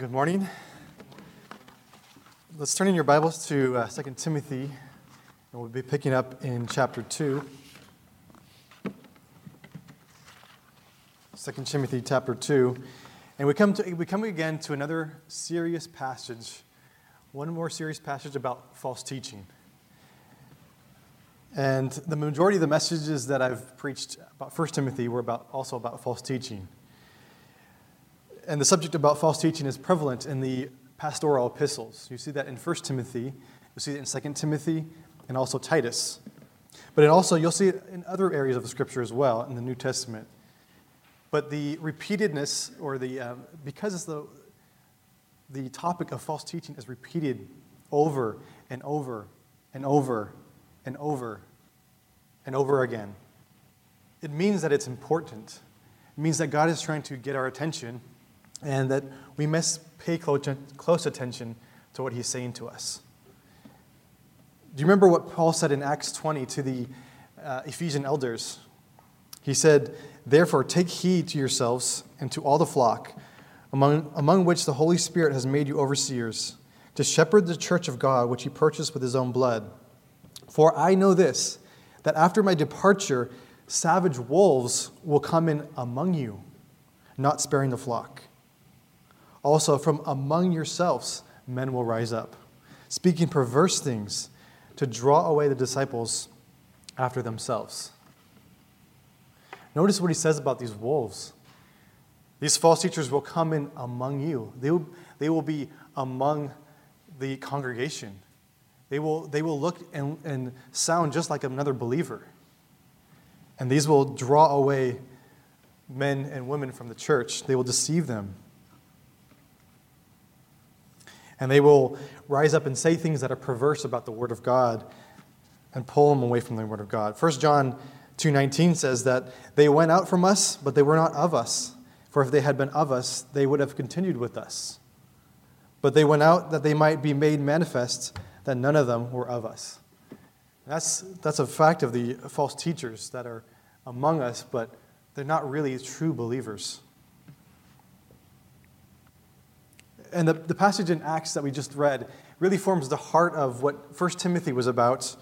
Good morning. Let's turn in your Bibles to uh, 2 Timothy, and we'll be picking up in chapter 2. 2 Timothy chapter 2. And we come, to, we come again to another serious passage, one more serious passage about false teaching. And the majority of the messages that I've preached about 1 Timothy were about, also about false teaching. And the subject about false teaching is prevalent in the pastoral epistles. You see that in 1 Timothy, you see it in 2 Timothy, and also Titus. But it also, you'll see it in other areas of the scripture as well in the New Testament. But the repeatedness, or the, um, because it's the, the topic of false teaching is repeated over and over and over and over and over again, it means that it's important. It means that God is trying to get our attention and that we must pay close attention to what He's saying to us. Do you remember what Paul said in Acts 20 to the uh, Ephesian elders? He said, Therefore, take heed to yourselves and to all the flock, among, among which the Holy Spirit has made you overseers, to shepherd the church of God, which he purchased with his own blood. For I know this, that after my departure, savage wolves will come in among you, not sparing the flock. Also, from among yourselves, men will rise up, speaking perverse things to draw away the disciples after themselves. Notice what he says about these wolves. These false teachers will come in among you, they will, they will be among the congregation. They will, they will look and, and sound just like another believer. And these will draw away men and women from the church, they will deceive them. And they will rise up and say things that are perverse about the Word of God and pull them away from the Word of God. 1 John 2:19 says that they went out from us, but they were not of us. For if they had been of us, they would have continued with us. But they went out that they might be made manifest that none of them were of us. That's, that's a fact of the false teachers that are among us, but they're not really true believers. And the, the passage in Acts that we just read really forms the heart of what 1 Timothy was about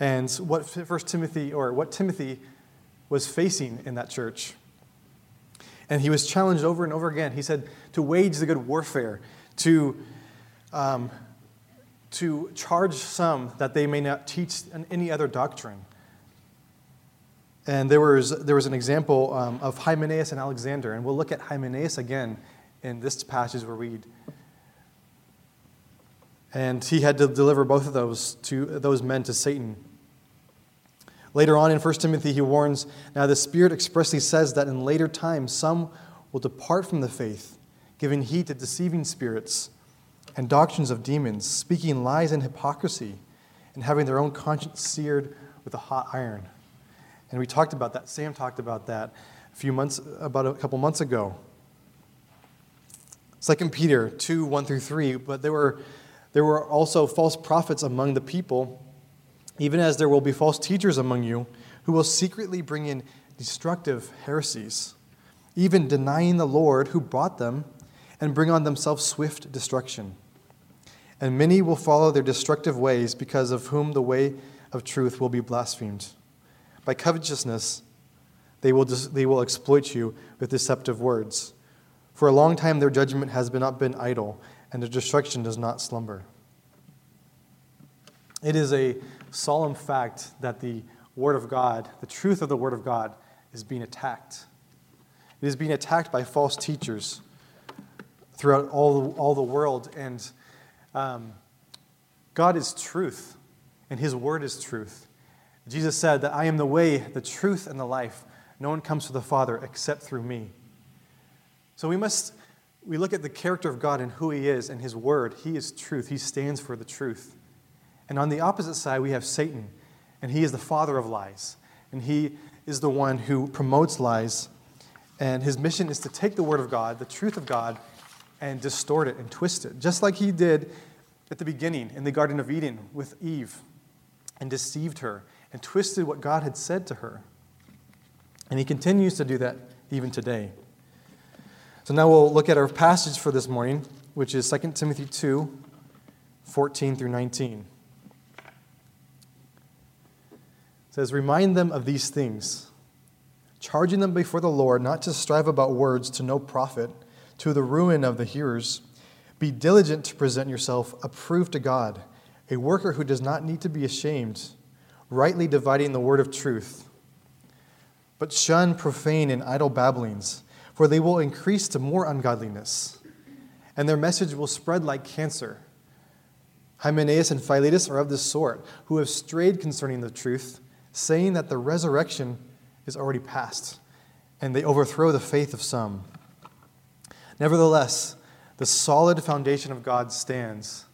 and what First Timothy or what Timothy was facing in that church. And he was challenged over and over again. He said to wage the good warfare, to, um, to charge some that they may not teach any other doctrine. And there was, there was an example um, of Hymenaeus and Alexander, and we'll look at Hymenaeus again in this passage we read. And he had to deliver both of those to those men to Satan. Later on in 1 Timothy, he warns Now the Spirit expressly says that in later times some will depart from the faith, giving heed to deceiving spirits and doctrines of demons, speaking lies and hypocrisy, and having their own conscience seared with a hot iron. And we talked about that. Sam talked about that a few months, about a couple months ago. 2 Peter 2 1 through 3. But there were there were also false prophets among the people, even as there will be false teachers among you who will secretly bring in destructive heresies, even denying the Lord who brought them, and bring on themselves swift destruction. And many will follow their destructive ways, because of whom the way of truth will be blasphemed. By covetousness, they will, they will exploit you with deceptive words. For a long time, their judgment has been, not been idle and their destruction does not slumber. It is a solemn fact that the Word of God, the truth of the Word of God, is being attacked. It is being attacked by false teachers throughout all, all the world. And um, God is truth, and His Word is truth. Jesus said that I am the way, the truth, and the life. No one comes to the Father except through me. So we must we look at the character of God and who He is and His Word. He is truth, He stands for the truth. And on the opposite side, we have Satan, and he is the father of lies. And he is the one who promotes lies. And his mission is to take the Word of God, the truth of God, and distort it and twist it, just like he did at the beginning in the Garden of Eden with Eve and deceived her and twisted what God had said to her. And he continues to do that even today. So now we'll look at our passage for this morning which is 2 Timothy 2 14 through 19. It says, Remind them of these things, charging them before the Lord not to strive about words to no profit, to the ruin of the hearers. Be diligent to present yourself approved to God, a worker who does not need to be ashamed, rightly dividing the word of truth. But shun profane and idle babblings, for they will increase to more ungodliness, and their message will spread like cancer. Hymenaeus and Philetus are of this sort, who have strayed concerning the truth, saying that the resurrection is already past, and they overthrow the faith of some. Nevertheless, the solid foundation of God stands.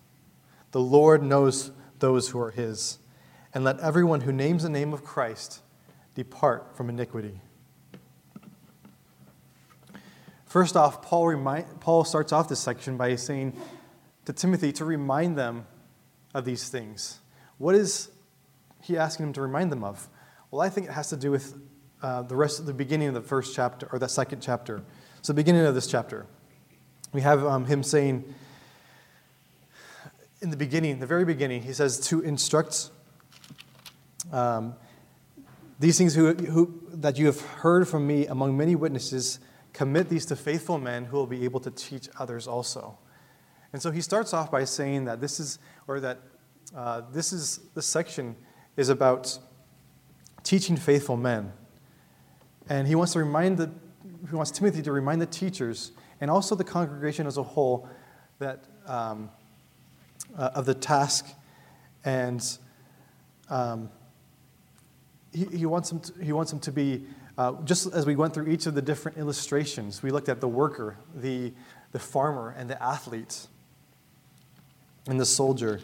The Lord knows those who are his. And let everyone who names the name of Christ depart from iniquity. First off, Paul, remind, Paul starts off this section by saying to Timothy to remind them of these things. What is he asking him to remind them of? Well, I think it has to do with uh, the rest of the beginning of the first chapter, or the second chapter. So, the beginning of this chapter, we have um, him saying, in the beginning, the very beginning, he says to instruct um, these things who, who, that you have heard from me among many witnesses, commit these to faithful men who will be able to teach others also. And so he starts off by saying that this is, or that uh, this is, this section is about teaching faithful men. And he wants to remind the, he wants Timothy to remind the teachers and also the congregation as a whole that um, uh, of the task and um, he, he, wants them to, he wants them to be uh, just as we went through each of the different illustrations we looked at the worker the, the farmer and the athlete and the soldier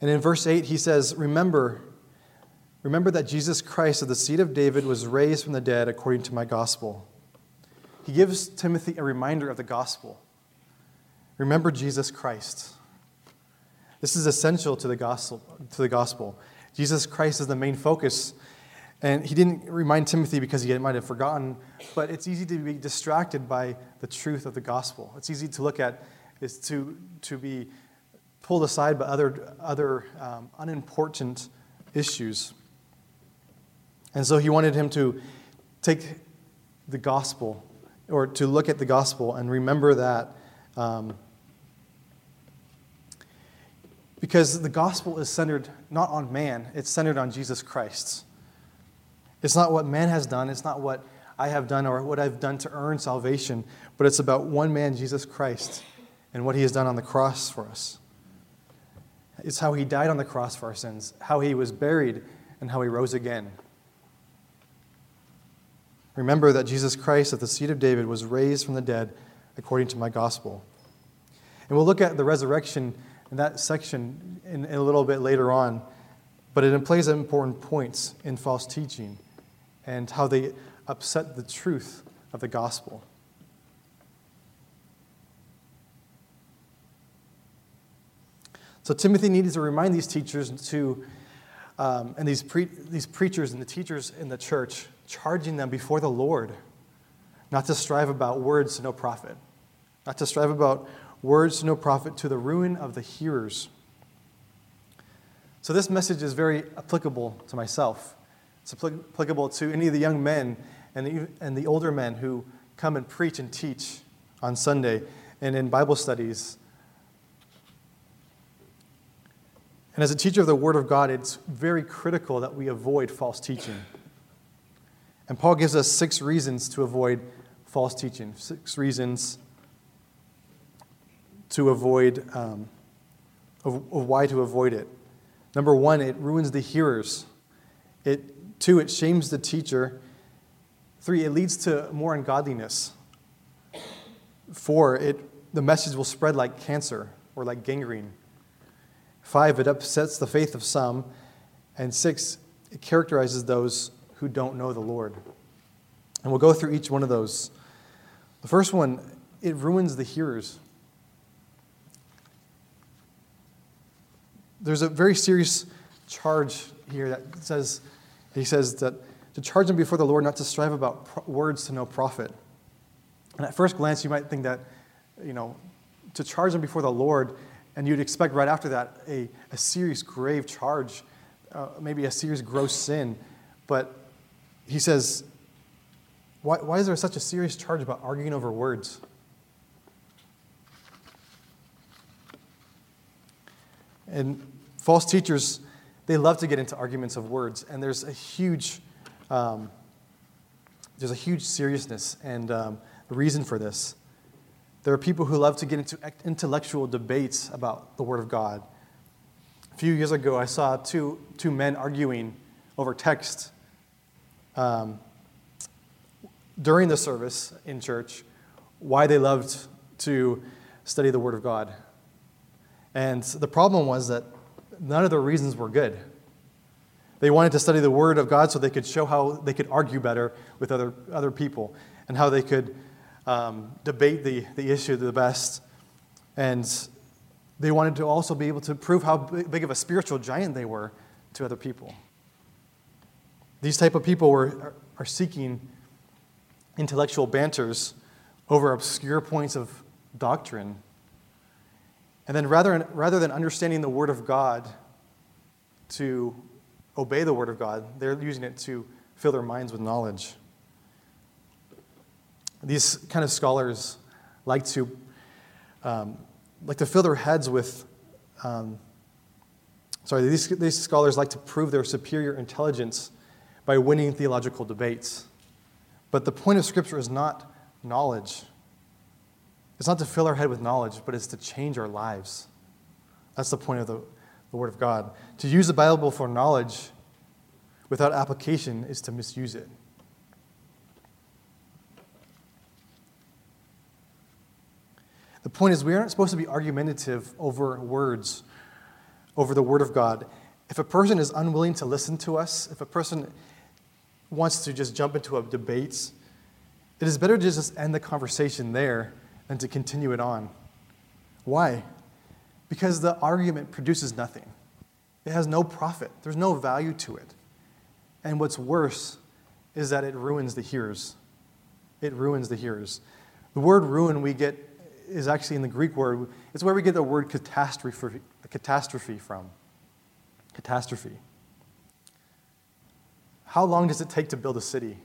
and in verse 8 he says remember Remember that Jesus Christ of the seed of David was raised from the dead according to my gospel. He gives Timothy a reminder of the gospel. Remember Jesus Christ. This is essential to the gospel. To the gospel. Jesus Christ is the main focus. And he didn't remind Timothy because he might have forgotten, but it's easy to be distracted by the truth of the gospel. It's easy to look at, is to, to be pulled aside by other, other um, unimportant issues. And so he wanted him to take the gospel, or to look at the gospel and remember that. Um, because the gospel is centered not on man, it's centered on Jesus Christ. It's not what man has done, it's not what I have done or what I've done to earn salvation, but it's about one man, Jesus Christ, and what he has done on the cross for us. It's how he died on the cross for our sins, how he was buried, and how he rose again. Remember that Jesus Christ at the seat of David was raised from the dead according to my gospel. And we'll look at the resurrection in that section in, in a little bit later on, but it plays important points in false teaching and how they upset the truth of the gospel. So Timothy needed to remind these teachers to, um, and these, pre- these preachers and the teachers in the church charging them before the Lord not to strive about words to no profit, not to strive about words to no profit to the ruin of the hearers. So, this message is very applicable to myself. It's applicable to any of the young men and the, and the older men who come and preach and teach on Sunday and in Bible studies. And as a teacher of the Word of God, it's very critical that we avoid false teaching. And Paul gives us six reasons to avoid false teaching, six reasons to avoid, um, of, of why to avoid it. Number one, it ruins the hearers. It, two, it shames the teacher. Three, it leads to more ungodliness. Four, it, the message will spread like cancer or like gangrene. Five, it upsets the faith of some. And six, it characterizes those who don't know the Lord. And we'll go through each one of those. The first one, it ruins the hearers. There's a very serious charge here that says, he says that to charge them before the Lord not to strive about pro- words to no profit. And at first glance, you might think that, you know, to charge them before the Lord, and you'd expect right after that a, a serious, grave charge, uh, maybe a serious, gross sin. But he says, why, why is there such a serious charge about arguing over words? And false teachers, they love to get into arguments of words, and there's a huge, um, there's a huge seriousness and um, reason for this. There are people who love to get into intellectual debates about the Word of God. A few years ago, I saw two, two men arguing over text um, during the service in church why they loved to study the Word of God. And the problem was that none of the reasons were good. They wanted to study the Word of God so they could show how they could argue better with other, other people and how they could um, debate the, the issue the best. And they wanted to also be able to prove how big of a spiritual giant they were to other people. These type of people were, are seeking intellectual banters over obscure points of doctrine and then rather, rather than understanding the Word of God to obey the Word of God, they're using it to fill their minds with knowledge. These kind of scholars like to, um, like to fill their heads with, um, sorry, these, these scholars like to prove their superior intelligence by winning theological debates. But the point of Scripture is not knowledge. It's not to fill our head with knowledge, but it's to change our lives. That's the point of the, the Word of God. To use the Bible for knowledge without application is to misuse it. The point is, we aren't supposed to be argumentative over words, over the Word of God. If a person is unwilling to listen to us, if a person wants to just jump into a debate, it is better to just end the conversation there than to continue it on. Why? Because the argument produces nothing. It has no profit, there's no value to it. And what's worse is that it ruins the hearers. It ruins the hearers. The word ruin we get is actually in the Greek word, it's where we get the word catastrophe, catastrophe from. Catastrophe. How long does it take to build a city?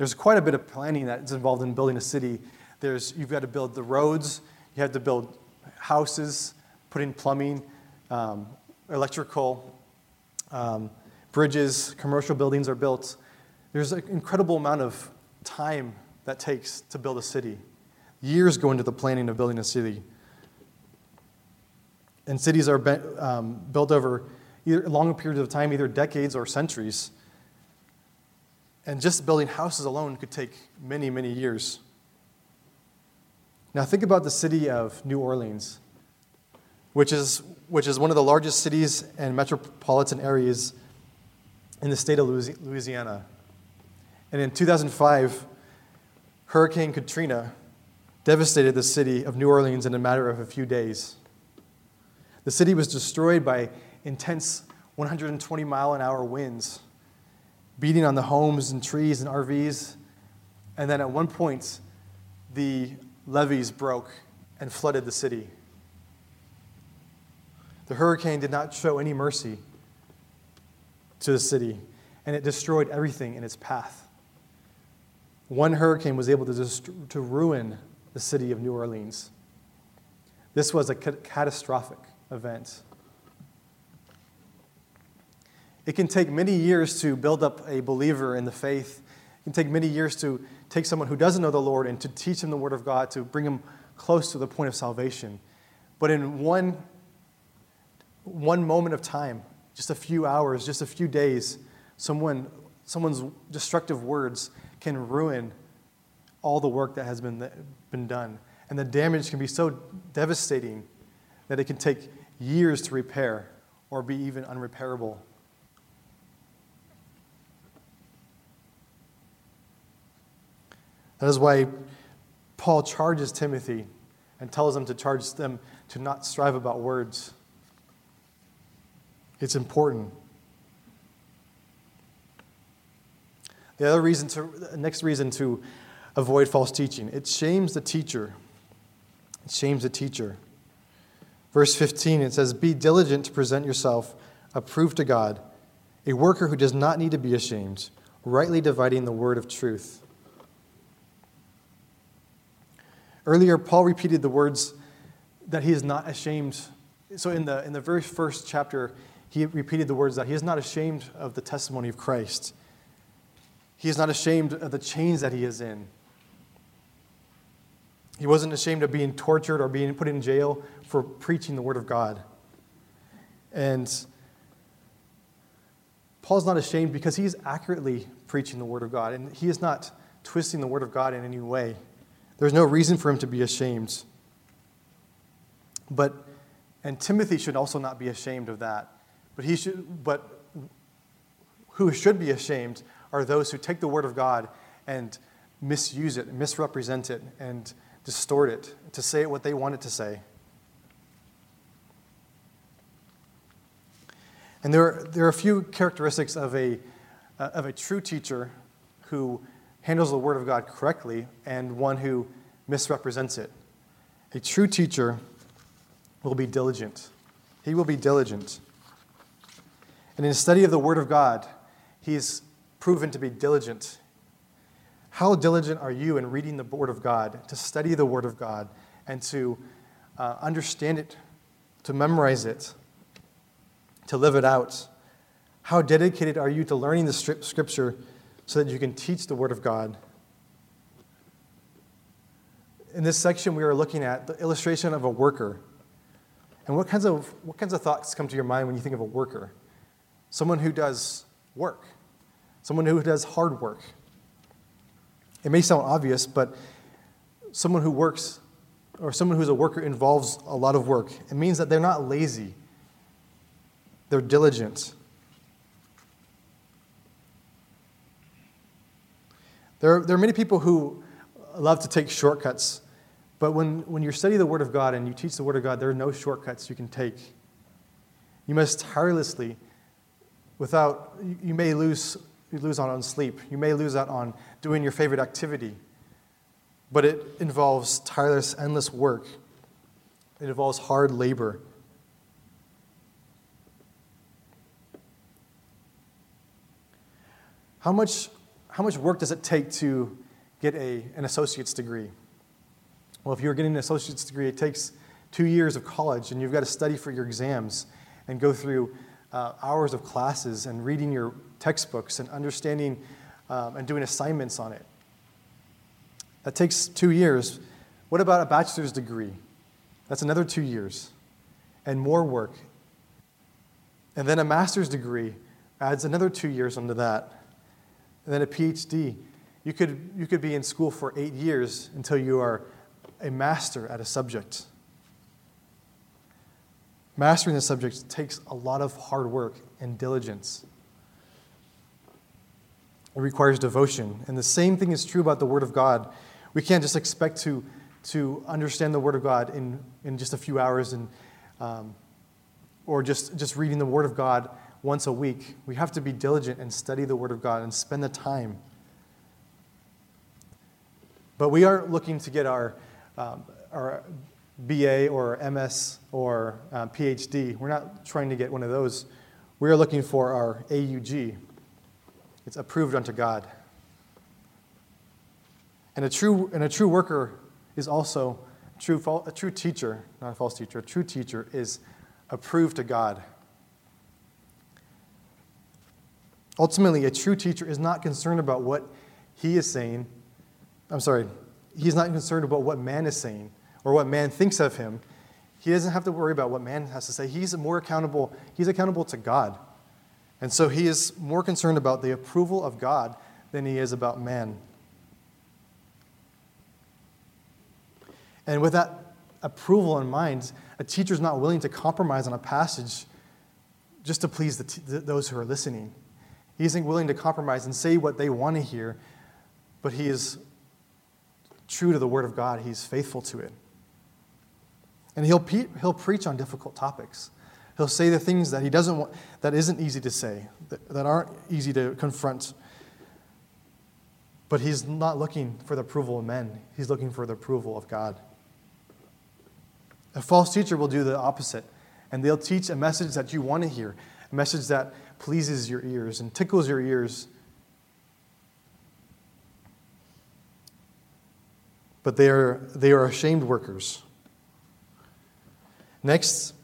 There's quite a bit of planning that's involved in building a city. There's, you've got to build the roads, you have to build houses, put in plumbing, um, electrical, um, bridges, commercial buildings are built. There's an incredible amount of time that takes to build a city. Years go into the planning of building a city. And cities are um, built over either long periods of time, either decades or centuries. And just building houses alone could take many, many years. Now, think about the city of New Orleans, which is, which is one of the largest cities and metropolitan areas in the state of Louisiana. And in 2005, Hurricane Katrina devastated the city of New Orleans in a matter of a few days. The city was destroyed by intense 120 mile an hour winds beating on the homes and trees and RVs. And then at one point, the levees broke and flooded the city. The hurricane did not show any mercy to the city, and it destroyed everything in its path. One hurricane was able to, dist- to ruin the city of New Orleans. This was a ca- catastrophic event. It can take many years to build up a believer in the faith. It can take many years to take someone who doesn't know the Lord and to teach him the Word of God, to bring him close to the point of salvation. But in one, one moment of time, just a few hours, just a few days, someone, someone's destructive words can ruin all the work that has been, been done. And the damage can be so devastating that it can take years to repair or be even unrepairable. That is why Paul charges Timothy and tells him to charge them to not strive about words. It's important. The other reason to, next reason to avoid false teaching, it shames the teacher. It shames the teacher. Verse 15, it says, Be diligent to present yourself approved to God, a worker who does not need to be ashamed, rightly dividing the word of truth. Earlier, Paul repeated the words that he is not ashamed. So, in the, in the very first chapter, he repeated the words that he is not ashamed of the testimony of Christ. He is not ashamed of the chains that he is in. He wasn't ashamed of being tortured or being put in jail for preaching the Word of God. And Paul's not ashamed because he's accurately preaching the Word of God, and he is not twisting the Word of God in any way. There's no reason for him to be ashamed. But, and Timothy should also not be ashamed of that. But he should, but who should be ashamed are those who take the word of God and misuse it, misrepresent it, and distort it to say what they want it to say. And there are, there are a few characteristics of a, uh, of a true teacher who handles the Word of God correctly and one who misrepresents it. A true teacher will be diligent. He will be diligent. And in the study of the Word of God, he's proven to be diligent. How diligent are you in reading the Word of God, to study the Word of God, and to uh, understand it, to memorize it, to live it out? How dedicated are you to learning the Scripture so that you can teach the Word of God? In this section, we are looking at the illustration of a worker. And what kinds of, what kinds of thoughts come to your mind when you think of a worker? Someone who does work someone who does hard work. It may sound obvious, but someone who works or someone who's a worker involves a lot of work. It means that they're not lazy, they're diligent. There, there are many people who love to take shortcuts, but when, when you study the Word of God and you teach the Word of God, there are no shortcuts you can take. You must tirelessly, without, you may lose you lose out on sleep. You may lose out on doing your favorite activity. But it involves tireless, endless work. It involves hard labor. How much, how much work does it take to get a, an associate's degree? Well, if you're getting an associate's degree, it takes two years of college, and you've got to study for your exams and go through uh, hours of classes and reading your textbooks and understanding um, and doing assignments on it. That takes two years. What about a bachelor's degree? That's another two years and more work. And then a master's degree adds another two years onto that. And then a PhD. You could, you could be in school for eight years until you are a master at a subject. Mastering the subject takes a lot of hard work and diligence. It requires devotion. And the same thing is true about the Word of God. We can't just expect to, to understand the Word of God in, in just a few hours and, um, or just, just reading the Word of God once a week. We have to be diligent and study the Word of God and spend the time. But we aren't looking to get our, um, our BA or MS or um, PhD. We're not trying to get one of those. We are looking for our AUG. It's approved unto God. And a true, and a true worker is also true, a true teacher, not a false teacher, a true teacher is approved to God. Ultimately, a true teacher is not concerned about what he is saying. I'm sorry, he's not concerned about what man is saying or what man thinks of him, he doesn't have to worry about what man has to say. He's more accountable, he's accountable to God. And so he is more concerned about the approval of God than he is about man. And with that approval in mind, a teacher is not willing to compromise on a passage just to please t- those who are listening. He isn't willing to compromise and say what they want to hear, but he is true to the Word of God. He's faithful to it. And he'll, pe- he'll preach on difficult topics. He'll say the things that he doesn't want, that isn't easy to say, that, that aren't easy to confront. But he's not looking for the approval of men, he's looking for the approval of God. A false teacher will do the opposite, and they'll teach a message that you want to hear, a message that pleases your ears and tickles your ears. But they are, they are ashamed workers. Next,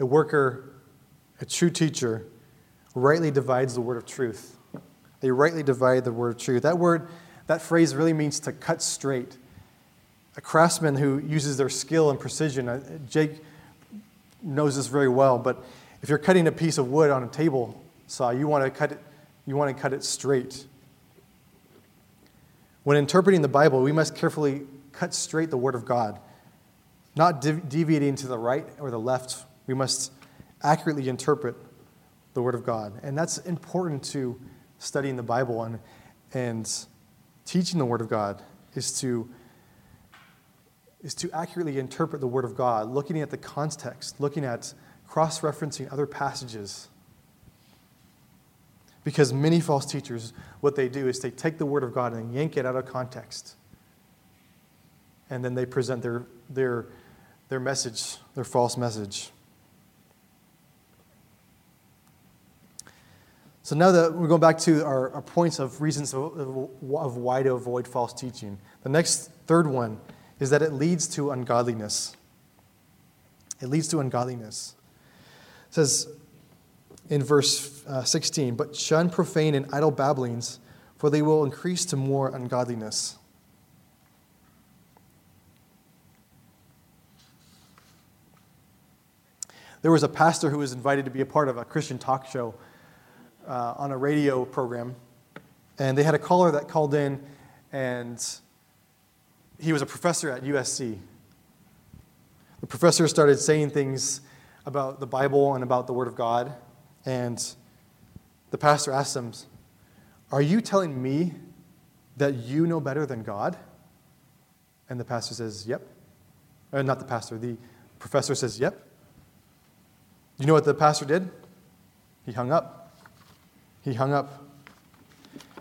a worker, a true teacher, rightly divides the word of truth. They rightly divide the word of truth. That word, that phrase really means to cut straight. A craftsman who uses their skill and precision, uh, Jake knows this very well, but if you're cutting a piece of wood on a table saw, you want to cut it, you want to cut it straight. When interpreting the Bible, we must carefully cut straight the Word of God, not deviating to the right or the left. We must accurately interpret the Word of God. And that's important to studying the Bible and, and teaching the Word of God, is to, is to accurately interpret the Word of God, looking at the context, looking at cross referencing other passages. Because many false teachers, what they do is they take the Word of God and yank it out of context. And then they present their, their, their message, their false message. So now that we're going back to our, our points of reasons of, of why to avoid false teaching, the next third one is that it leads to ungodliness. It leads to ungodliness. Says in verse uh, 16, but shun profane and idle babblings, for they will increase to more ungodliness. There was a pastor who was invited to be a part of a Christian talk show uh, on a radio program, and they had a caller that called in, and he was a professor at USC. The professor started saying things about the Bible and about the Word of God, and the pastor asked him, Are you telling me that you know better than God? And the pastor says, Yep. Or uh, not the pastor, the professor says, Yep. You know what the pastor did? He hung up. He hung up.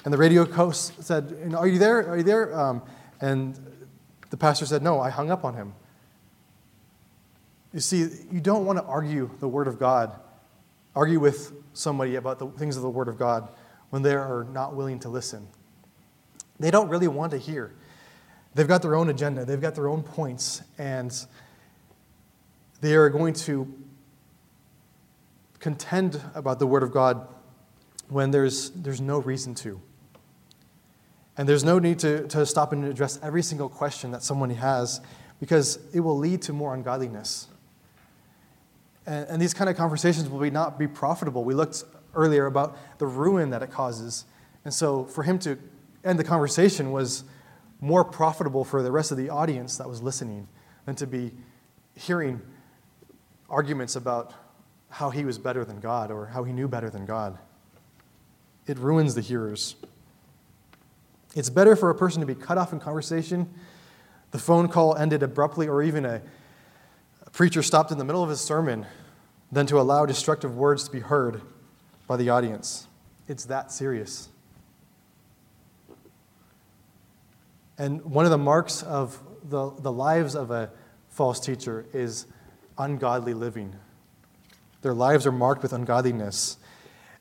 And the radio host said, Are you there? Are you there? Um, and the pastor said, No, I hung up on him. You see, you don't want to argue the Word of God, argue with somebody about the things of the Word of God when they are not willing to listen. They don't really want to hear. They've got their own agenda, they've got their own points, and they are going to contend about the Word of God when there's, there's no reason to. And there's no need to, to stop and address every single question that someone has because it will lead to more ungodliness. And, and these kind of conversations will be not be profitable. We looked earlier about the ruin that it causes. And so for him to end the conversation was more profitable for the rest of the audience that was listening than to be hearing arguments about how he was better than God or how he knew better than God it ruins the hearers. It's better for a person to be cut off in conversation, the phone call ended abruptly, or even a, preacher stopped in the middle of his sermon, than to allow destructive words to be heard by the audience. It's that serious. And one of the marks of the, the lives of a false teacher is ungodly living. Their lives are marked with ungodliness.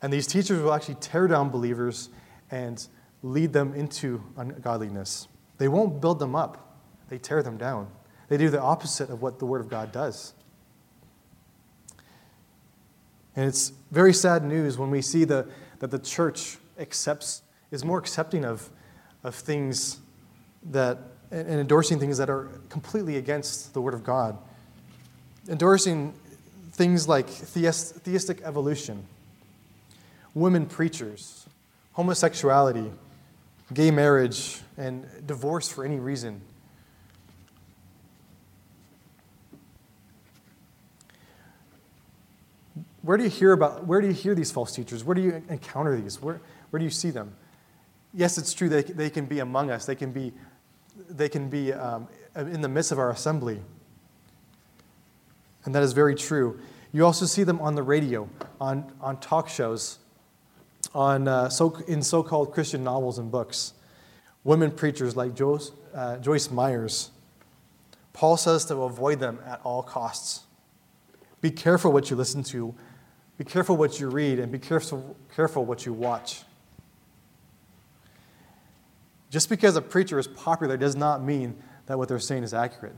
And these teachers will actually tear down believers and lead them into ungodliness. They won't build them up, they tear them down. They do the opposite of what the Word of God does. And it's very sad news when we see the, that the church accepts, is more accepting of, of things that, and endorsing things that are completely against the Word of God. Endorsing things like theist, theistic evolution, women preachers, homosexuality, gay marriage, and divorce for any reason. Where do you hear about where do you hear these false teachers? Where do you encounter these? Where, where do you see them? Yes, it's true they, they can be among us. They can be, they can be um, in the midst of our assembly. And that is very true. You also see them on the radio, on, on talk shows, on, uh, so, in so called Christian novels and books, women preachers like Joyce, uh, Joyce Myers. Paul says to avoid them at all costs. Be careful what you listen to, be careful what you read, and be careful, careful what you watch. Just because a preacher is popular does not mean that what they're saying is accurate.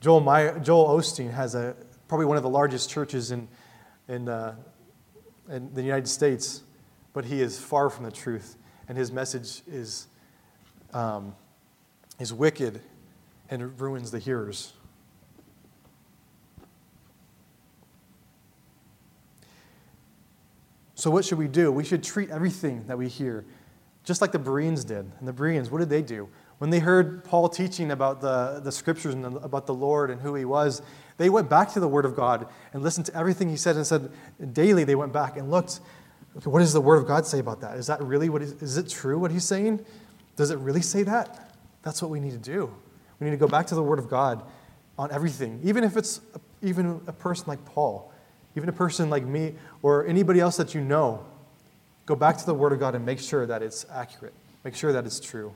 Joel, Meyer, Joel Osteen has a, probably one of the largest churches in, in, uh, in the United States, but he is far from the truth, and his message is, um, is wicked and ruins the hearers. So, what should we do? We should treat everything that we hear just like the Bereans did. And the Bereans, what did they do? When they heard Paul teaching about the, the scriptures and about the Lord and who he was, they went back to the Word of God and listened to everything he said and said daily they went back and looked, okay, what does the Word of God say about that? Is that really what is, is it true what he's saying? Does it really say that? That's what we need to do. We need to go back to the Word of God on everything, even if it's even a person like Paul, even a person like me or anybody else that you know. Go back to the Word of God and make sure that it's accurate. Make sure that it's true.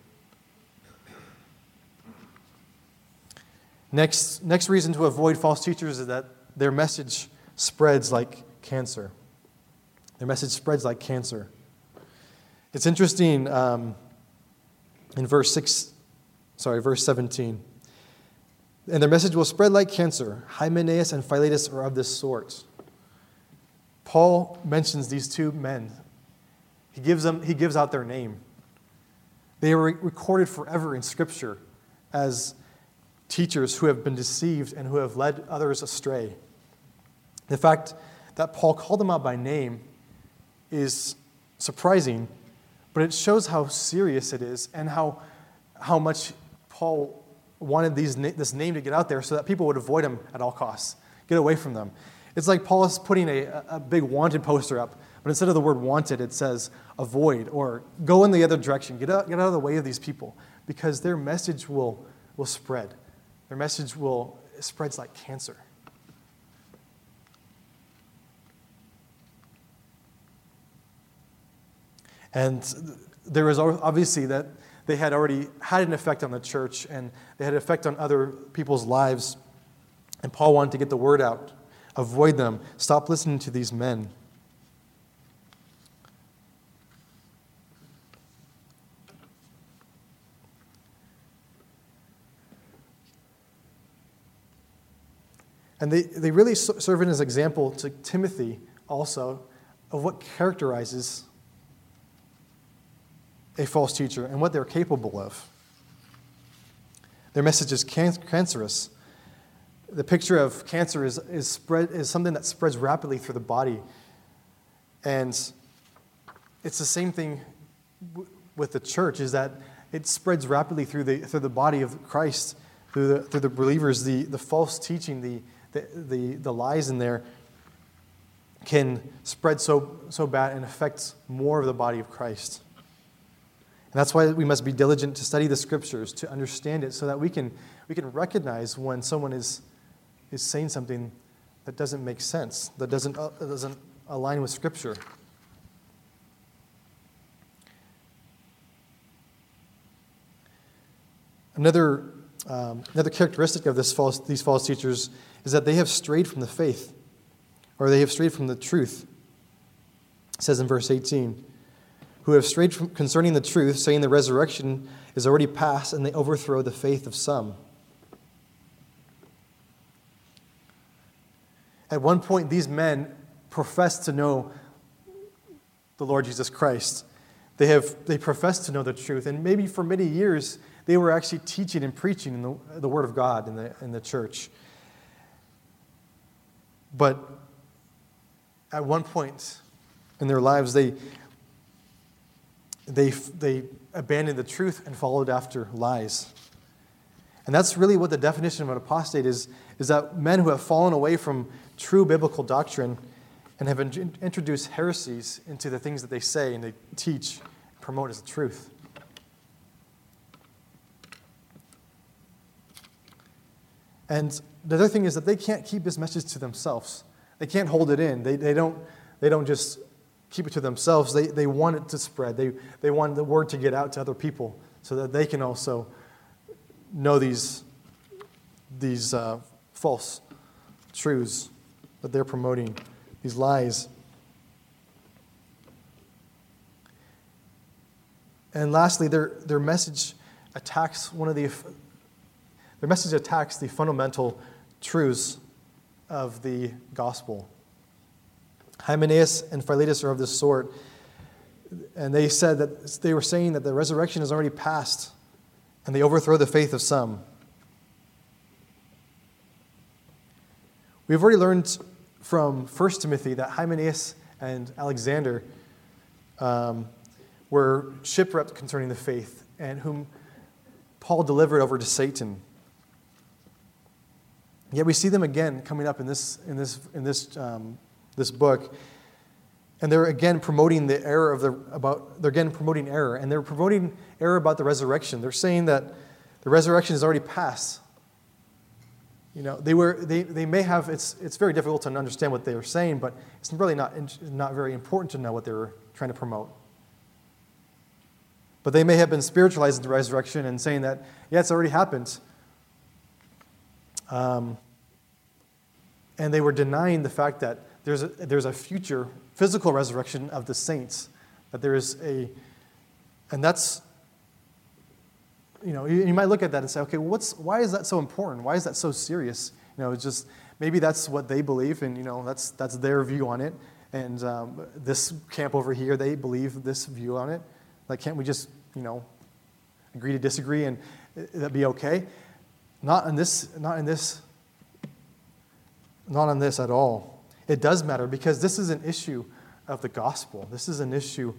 Next, next reason to avoid false teachers is that their message spreads like cancer. Their message spreads like cancer. It's interesting um, in verse 6, sorry, verse 17. And their message will spread like cancer. Hymenaeus and Philetus are of this sort. Paul mentions these two men. He gives, them, he gives out their name. They are recorded forever in Scripture as teachers who have been deceived and who have led others astray. The fact that Paul called them out by name is surprising, but it shows how serious it is and how, how much Paul wanted these, this name to get out there so that people would avoid him at all costs, get away from them. It's like Paul is putting a, a big wanted poster up, but instead of the word wanted, it says avoid or go in the other direction. Get out, get out of the way of these people because their message will, will spread. Their message will spreads like cancer. And there was obviously that they had already had an effect on the church and they had an effect on other people's lives. And Paul wanted to get the word out. Avoid them. Stop listening to these men. And they, they really serve as an example to Timothy also of what characterizes a false teacher and what they're capable of. Their message is cancerous. The picture of cancer is, is, spread, is something that spreads rapidly through the body. And it's the same thing w- with the church, is that it spreads rapidly through the, through the body of Christ, through the, through the believers, the, the false teaching, the, the, the, the lies in there can spread so, so bad and affect more of the body of Christ. And that's why we must be diligent to study the scriptures, to understand it, so that we can, we can recognize when someone is, is saying something that doesn't make sense, that doesn't, uh, doesn't align with scripture. Another, um, another characteristic of false, these false teachers is that they have strayed from the faith, or they have strayed from the truth. It says in verse 18, who have strayed from concerning the truth, saying the resurrection is already past, and they overthrow the faith of some. At one point, these men professed to know the Lord Jesus Christ. They, have, they professed to know the truth, and maybe for many years, they were actually teaching and preaching the, the Word of God in the, in the church. But at one point in their lives, they, they, they abandoned the truth and followed after lies. And that's really what the definition of an apostate is, is that men who have fallen away from true biblical doctrine and have in- introduced heresies into the things that they say and they teach and promote as the truth. And the other thing is that they can't keep this message to themselves. They can't hold it in. They, they, don't, they don't just keep it to themselves. They, they want it to spread. They, they want the word to get out to other people so that they can also know these, these uh, false truths that they're promoting, these lies. And lastly, their, their message attacks one of the their message attacks the fundamental truths of the gospel. Hymenaeus and Philetus are of this sort, and they said that they were saying that the resurrection has already passed, and they overthrow the faith of some. We've already learned from 1 Timothy that Hymenaeus and Alexander um, were shipwrecked concerning the faith, and whom Paul delivered over to Satan. Yet we see them again coming up in this, in this, in this, um, this book. And they're again promoting the error of the, about, they're again promoting error. And they're promoting error about the resurrection. They're saying that the resurrection has already passed. You know, they, were, they, they may have, it's, it's very difficult to understand what they were saying, but it's really not, not very important to know what they were trying to promote. But they may have been spiritualizing the resurrection and saying that, yeah, it's already happened. Um, and they were denying the fact that there's a, there's a future physical resurrection of the saints, that there is a, and that's, you know, you, might look at that and say, okay, well, what's, why is that so important? Why is that so serious? You know, it's just, maybe that's what they believe, and, you know, that's, that's their view on it. And um, this camp over here, they believe this view on it. Like, can't we just, you know, agree to disagree and that be okay? Not in this, not in this, not on this at all. It does matter because this is an issue of the gospel. This is an issue,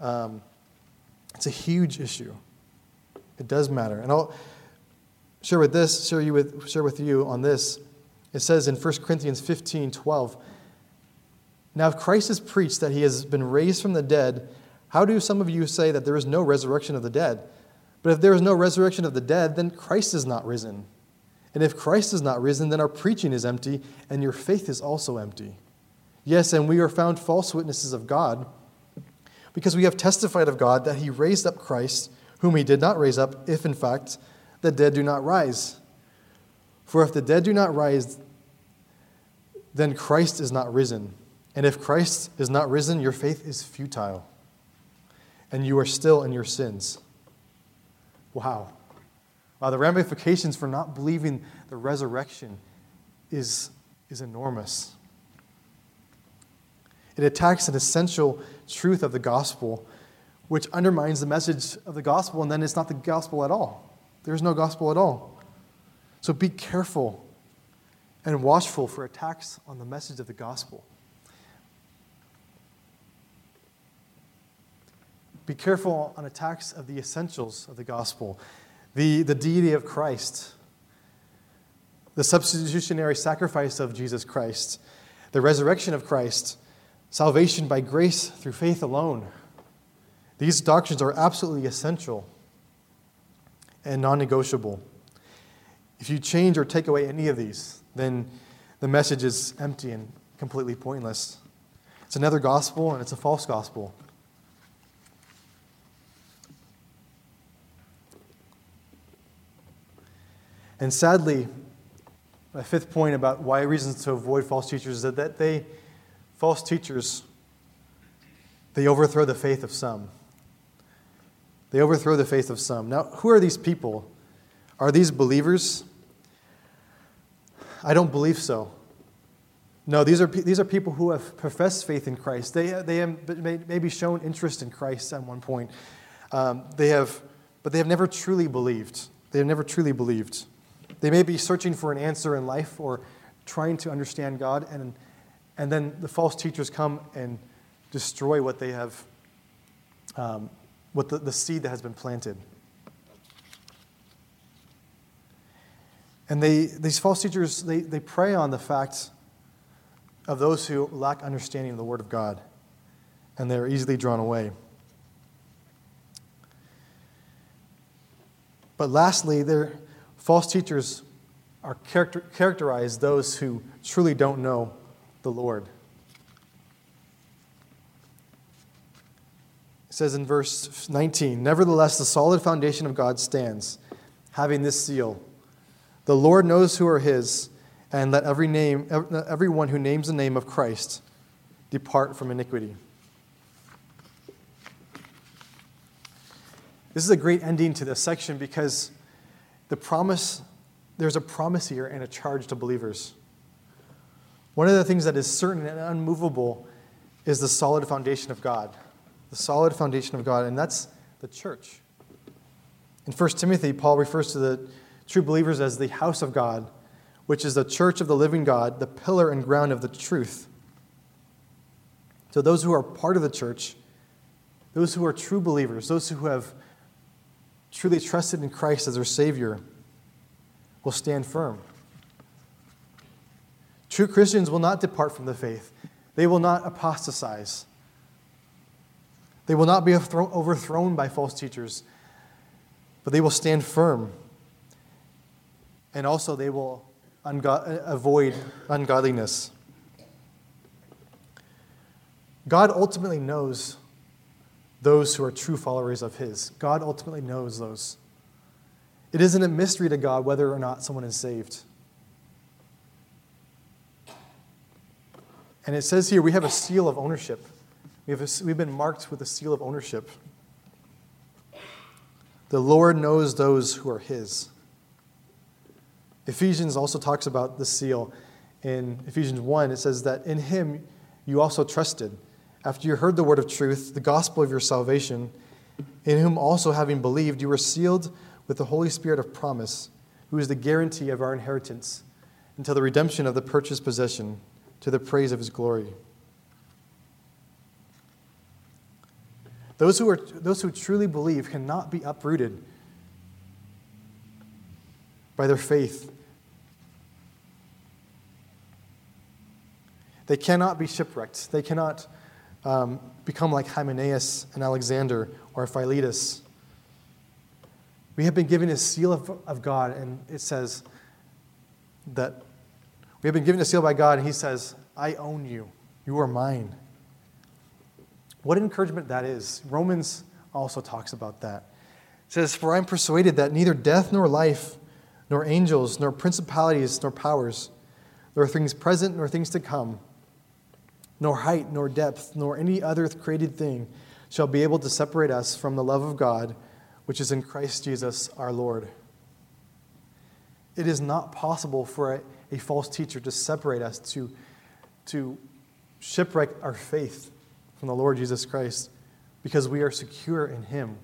um, it's a huge issue. It does matter. And I'll share with this, share, you with, share with you on this. It says in 1 Corinthians 15 12, Now if Christ is preached that he has been raised from the dead, how do some of you say that there is no resurrection of the dead? But if there is no resurrection of the dead, then Christ is not risen. And if Christ is not risen, then our preaching is empty, and your faith is also empty. Yes, and we are found false witnesses of God, because we have testified of God that he raised up Christ, whom he did not raise up, if in fact the dead do not rise. For if the dead do not rise, then Christ is not risen. And if Christ is not risen, your faith is futile and you are still in your sins. Wow. Wow, the ramifications for not believing the resurrection is, is enormous. It attacks an essential truth of the gospel, which undermines the message of the gospel, and then it's not the gospel at all. There's no gospel at all. So be careful and watchful for attacks on the message of the gospel. Be careful on attacks of the essentials of the gospel the, the deity of Christ, the substitutionary sacrifice of Jesus Christ, the resurrection of Christ, salvation by grace through faith alone. These doctrines are absolutely essential and non negotiable. If you change or take away any of these, then the message is empty and completely pointless. It's another gospel and it's a false gospel. And sadly, my fifth point about why reasons to avoid false teachers is that they, false teachers, they overthrow the faith of some. They overthrow the faith of some. Now, who are these people? Are these believers? I don't believe so. No, these are, these are people who have professed faith in Christ. They, they have maybe shown interest in Christ at one point. Um, they have, but they have never truly believed. They have never truly believed. They may be searching for an answer in life or trying to understand God, and, and then the false teachers come and destroy what they have, um, what the, the seed that has been planted. And they, these false teachers, they, they prey on the fact of those who lack understanding of the Word of God, and they're easily drawn away. But lastly, they're, False teachers are character, characterize those who truly don't know the Lord. Says in verse 19 Nevertheless, the solid foundation of God stands, having this seal The Lord knows who are his, and let every name, everyone who names the name of Christ depart from iniquity. This is a great ending to this section because the promise, there's a promise here and a charge to believers. One of the things that is certain and unmovable is the solid foundation of God. The solid foundation of God, and that's the church. In 1 Timothy, Paul refers to the true believers as the house of God, which is the church of the living God, the pillar and ground of the truth. So, those who are part of the church, those who are true believers, those who have truly trusted in Christ as their Savior, will stand firm. True Christians will not depart from the faith, they will not apostatize. They will not be overthrown by false teachers, but they will stand firm. And also, they will uh, avoid ungodliness. God ultimately knows those who are true followers of His. God ultimately knows those. It isn't a mystery to God whether or not someone is saved. And it says here we have a seal of ownership. We have a, we've been marked with a seal of ownership. The Lord knows those who are His. Ephesians also talks about the seal. In Ephesians 1, it says that in Him you also trusted, after you heard the word of truth, the gospel of your salvation, in whom also having believed, you were sealed with the Holy Spirit of promise, who is the guarantee of our inheritance until the redemption of the purchased possession to the praise of his glory. Those who, are, those who truly believe cannot be uprooted by their faith. They cannot be shipwrecked. They cannot um, become like Hymenaeus and Alexander or Philetus. We have been given a seal of, of God, and it says that we have been given a seal by God, and He says, I own you. You are mine. What encouragement that is. Romans also talks about that. It says, For I am persuaded that neither death nor life, nor angels, nor principalities, nor powers, nor things present, nor things to come, nor height, nor depth, nor any other created thing shall be able to separate us from the love of God, which is in Christ Jesus our Lord. It is not possible for a, a false teacher to separate us, to, to shipwreck our faith from the Lord Jesus Christ, because we are secure in Him.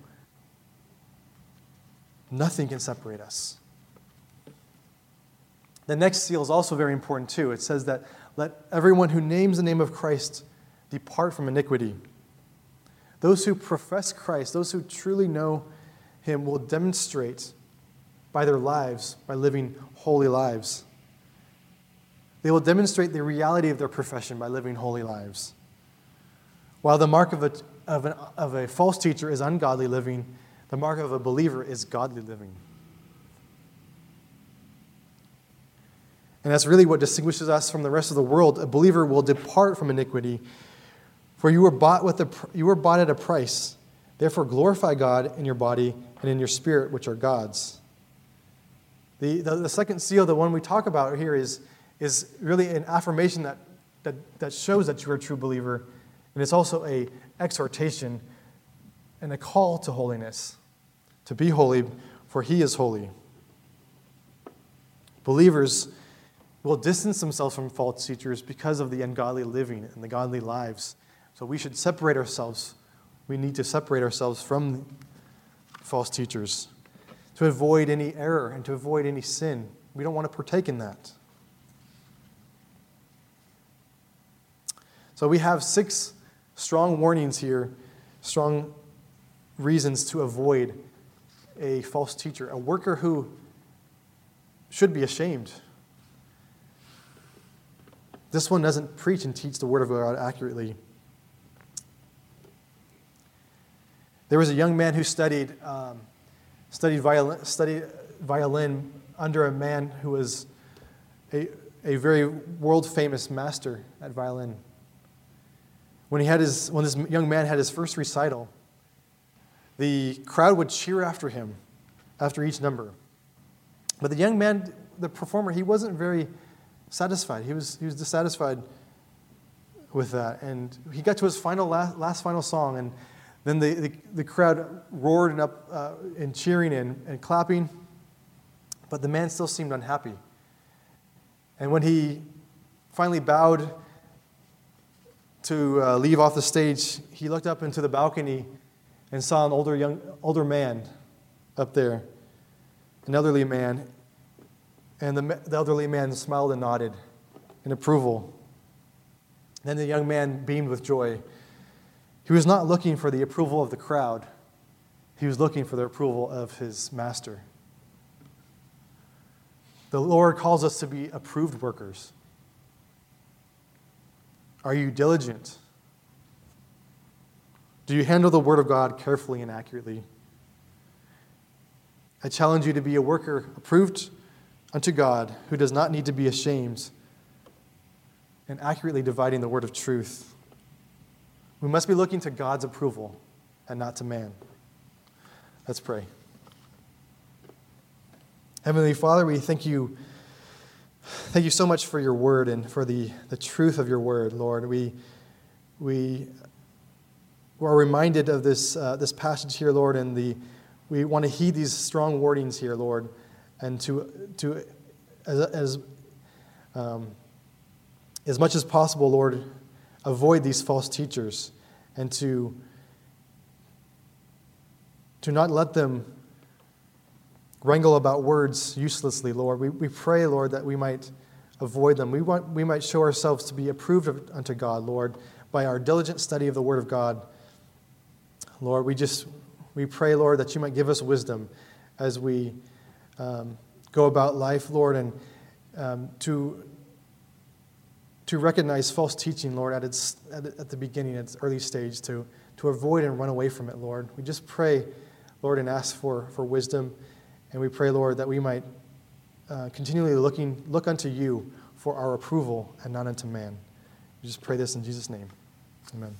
Nothing can separate us. The next seal is also very important, too. It says that let everyone who names the name of Christ depart from iniquity. Those who profess Christ, those who truly know Him, will demonstrate by their lives, by living holy lives. They will demonstrate the reality of their profession by living holy lives. While the mark of a, of, an, of a false teacher is ungodly living, the mark of a believer is godly living. And that's really what distinguishes us from the rest of the world. A believer will depart from iniquity, for you were bought, with a, you were bought at a price. Therefore, glorify God in your body and in your spirit, which are God's. The, the, the second seal, the one we talk about here, is, is really an affirmation that, that, that shows that you're a true believer. And it's also a exhortation and a call to holiness, to be holy, for he is holy. Believers will distance themselves from false teachers because of the ungodly living and the godly lives. So we should separate ourselves. We need to separate ourselves from false teachers to avoid any error and to avoid any sin. We don't want to partake in that. So we have six strong warnings here, strong reasons to avoid a false teacher, a worker who should be ashamed this one doesn't preach and teach the Word of God accurately. There was a young man who studied, um, studied, violin, studied violin under a man who was a, a very world famous master at violin. When, he had his, when this young man had his first recital, the crowd would cheer after him after each number. But the young man, the performer, he wasn't very satisfied. He was, he was dissatisfied with that. And he got to his final, last, last final song, and then the, the, the crowd roared and up uh, and cheering and, and clapping, but the man still seemed unhappy. And when he finally bowed to uh, leave off the stage, he looked up into the balcony and saw an older, young, older man up there, an elderly man. And the, the elderly man smiled and nodded in approval. Then the young man beamed with joy. He was not looking for the approval of the crowd, he was looking for the approval of his master. The Lord calls us to be approved workers. Are you diligent? Do you handle the Word of God carefully and accurately? I challenge you to be a worker approved unto God who does not need to be ashamed and accurately dividing the word of truth. We must be looking to God's approval and not to man. Let's pray. Heavenly Father, we thank you. Thank you so much for your word and for the, the truth of your word, Lord. We, we are reminded of this, uh, this passage here, Lord, and the, we want to heed these strong warnings here, Lord, and to, to as, as, um, as much as possible, Lord, avoid these false teachers and to, to not let them wrangle about words uselessly, Lord. We, we pray, Lord, that we might avoid them. We, want, we might show ourselves to be approved of, unto God, Lord, by our diligent study of the Word of God. Lord, we just we pray, Lord, that you might give us wisdom as we um, go about life, Lord, and um, to, to recognize false teaching, Lord, at, its, at, the beginning, at its early stage, to, to avoid and run away from it, Lord. We just pray, Lord, and ask for, for wisdom. And we pray, Lord, that we might uh, continually looking, look unto you for our approval and not unto man. We just pray this in Jesus' name. Amen.